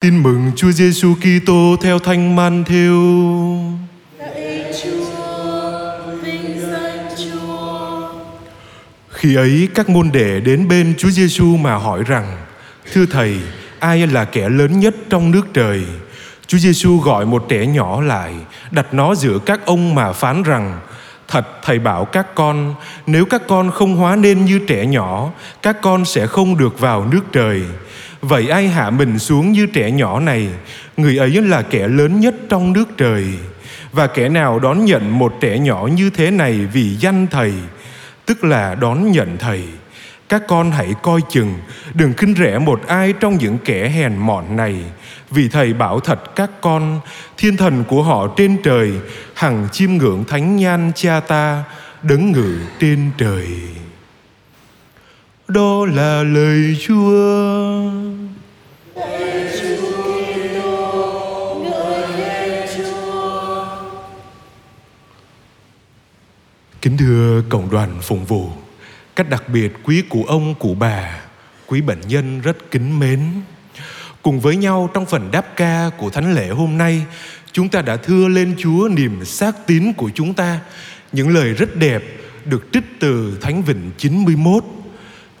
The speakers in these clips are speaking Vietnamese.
Tin mừng Chúa Giêsu Kitô theo Thánh Man Lạy Khi ấy các môn đệ đến bên Chúa Giêsu mà hỏi rằng: Thưa thầy, ai là kẻ lớn nhất trong nước trời? Chúa Giêsu gọi một trẻ nhỏ lại, đặt nó giữa các ông mà phán rằng: Thật thầy bảo các con, nếu các con không hóa nên như trẻ nhỏ, các con sẽ không được vào nước trời. Vậy ai hạ mình xuống như trẻ nhỏ này, người ấy là kẻ lớn nhất trong nước trời. Và kẻ nào đón nhận một trẻ nhỏ như thế này vì danh thầy, tức là đón nhận thầy. Các con hãy coi chừng, đừng khinh rẻ một ai trong những kẻ hèn mọn này, vì thầy bảo thật các con, thiên thần của họ trên trời, hằng chiêm ngưỡng thánh nhan cha ta, đấng ngự trên trời. Đó là lời Chúa. Kính thưa cộng đoàn phụng vụ, cách đặc biệt quý cụ ông, cụ bà, quý bệnh nhân rất kính mến. Cùng với nhau trong phần đáp ca của thánh lễ hôm nay, chúng ta đã thưa lên Chúa niềm xác tín của chúng ta, những lời rất đẹp được trích từ Thánh Vịnh 91.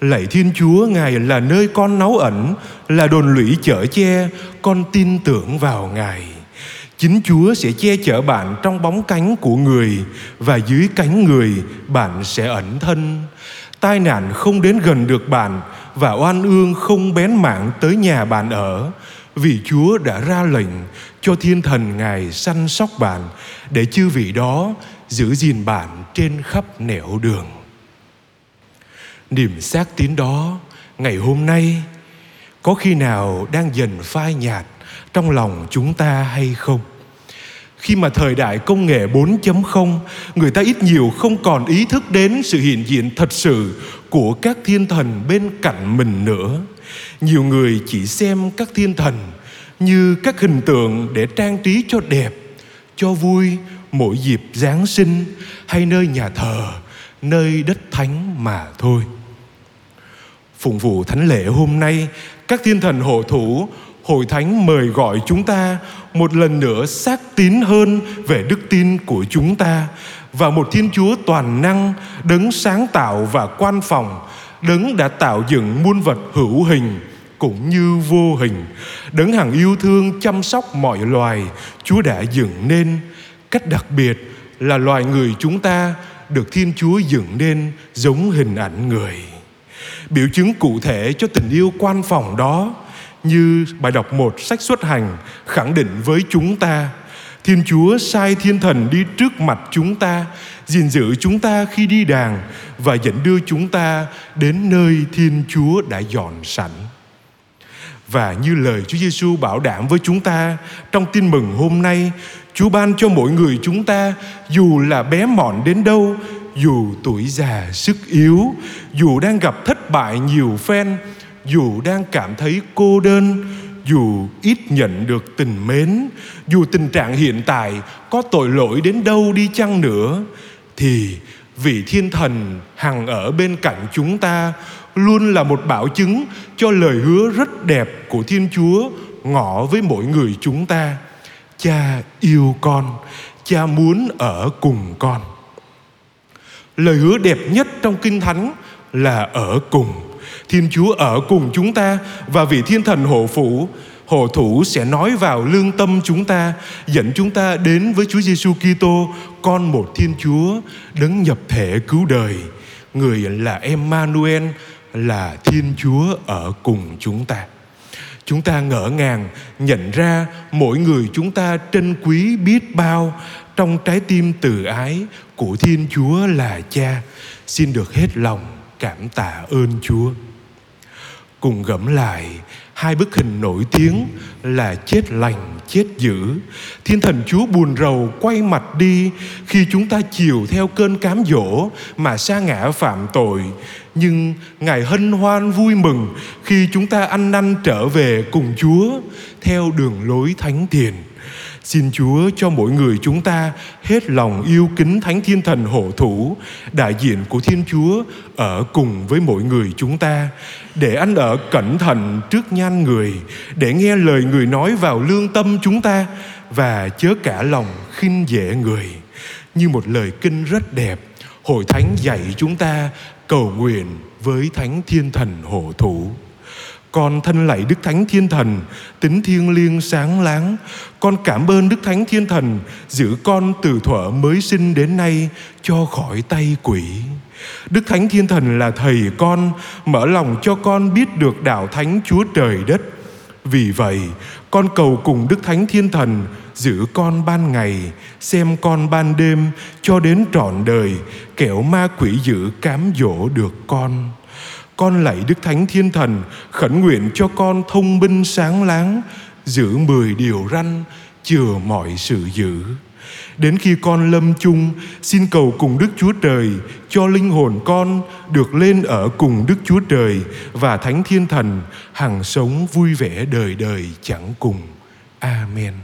Lạy Thiên Chúa, Ngài là nơi con náu ẩn, là đồn lũy chở che, con tin tưởng vào Ngài. Chính Chúa sẽ che chở bạn trong bóng cánh của người và dưới cánh người bạn sẽ ẩn thân. Tai nạn không đến gần được bạn và oan ương không bén mạng tới nhà bạn ở vì Chúa đã ra lệnh cho thiên thần Ngài săn sóc bạn để chư vị đó giữ gìn bạn trên khắp nẻo đường. Niềm xác tín đó ngày hôm nay có khi nào đang dần phai nhạt trong lòng chúng ta hay không? Khi mà thời đại công nghệ 4.0, người ta ít nhiều không còn ý thức đến sự hiện diện thật sự của các thiên thần bên cạnh mình nữa. Nhiều người chỉ xem các thiên thần như các hình tượng để trang trí cho đẹp, cho vui mỗi dịp Giáng sinh hay nơi nhà thờ, nơi đất thánh mà thôi. Phụng vụ thánh lễ hôm nay, các thiên thần hộ thủ, hội thánh mời gọi chúng ta một lần nữa xác tín hơn về đức tin của chúng ta. Và một Thiên Chúa toàn năng, đấng sáng tạo và quan phòng, đấng đã tạo dựng muôn vật hữu hình cũng như vô hình, đấng hằng yêu thương chăm sóc mọi loài, Chúa đã dựng nên. Cách đặc biệt là loài người chúng ta được Thiên Chúa dựng nên giống hình ảnh người biểu chứng cụ thể cho tình yêu quan phòng đó như bài đọc một sách xuất hành khẳng định với chúng ta. Thiên chúa sai thiên thần đi trước mặt chúng ta gìn giữ chúng ta khi đi đàng và dẫn đưa chúng ta đến nơi thiên chúa đã dọn sẵn. Và như lời Chúa Giêsu bảo đảm với chúng ta trong tin mừng hôm nay, Chúa ban cho mỗi người chúng ta dù là bé mọn đến đâu, dù tuổi già sức yếu, dù đang gặp thất bại nhiều phen, dù đang cảm thấy cô đơn, dù ít nhận được tình mến, dù tình trạng hiện tại có tội lỗi đến đâu đi chăng nữa, thì vị thiên thần hằng ở bên cạnh chúng ta luôn là một bảo chứng cho lời hứa rất đẹp của Thiên Chúa ngỏ với mỗi người chúng ta. Cha yêu con, cha muốn ở cùng con. Lời hứa đẹp nhất trong Kinh Thánh là ở cùng. Thiên Chúa ở cùng chúng ta và vị thiên thần hộ phủ, hộ thủ sẽ nói vào lương tâm chúng ta, dẫn chúng ta đến với Chúa Giêsu Kitô, con một Thiên Chúa đấng nhập thể cứu đời người là Emmanuel, là Thiên Chúa ở cùng chúng ta chúng ta ngỡ ngàng nhận ra mỗi người chúng ta trân quý biết bao trong trái tim từ ái của Thiên Chúa là Cha, xin được hết lòng cảm tạ ơn Chúa. Cùng gẫm lại, hai bức hình nổi tiếng là chết lành, chết dữ. Thiên thần chúa buồn rầu quay mặt đi khi chúng ta chiều theo cơn cám dỗ mà sa ngã phạm tội. Nhưng ngài hân hoan vui mừng khi chúng ta ăn năn trở về cùng chúa theo đường lối thánh thiền. Xin Chúa cho mỗi người chúng ta hết lòng yêu kính Thánh Thiên Thần hộ thủ, đại diện của Thiên Chúa ở cùng với mỗi người chúng ta, để anh ở cẩn thận trước nhan người, để nghe lời người nói vào lương tâm chúng ta và chớ cả lòng khinh dễ người. Như một lời kinh rất đẹp, Hội Thánh dạy chúng ta cầu nguyện với Thánh Thiên Thần hộ thủ. Con thân lạy Đức Thánh Thiên Thần, tính thiêng liêng sáng láng. Con cảm ơn Đức Thánh Thiên Thần giữ con từ thuở mới sinh đến nay cho khỏi tay quỷ. Đức Thánh Thiên Thần là thầy con, mở lòng cho con biết được đạo Thánh Chúa Trời đất. Vì vậy, con cầu cùng Đức Thánh Thiên Thần giữ con ban ngày, xem con ban đêm cho đến trọn đời, kẻo ma quỷ dữ cám dỗ được con. Con lạy Đức Thánh Thiên Thần khẩn nguyện cho con thông minh sáng láng, giữ mười điều răn, chừa mọi sự dữ. Đến khi con lâm chung, xin cầu cùng Đức Chúa Trời cho linh hồn con được lên ở cùng Đức Chúa Trời và Thánh Thiên Thần hằng sống vui vẻ đời đời chẳng cùng. Amen.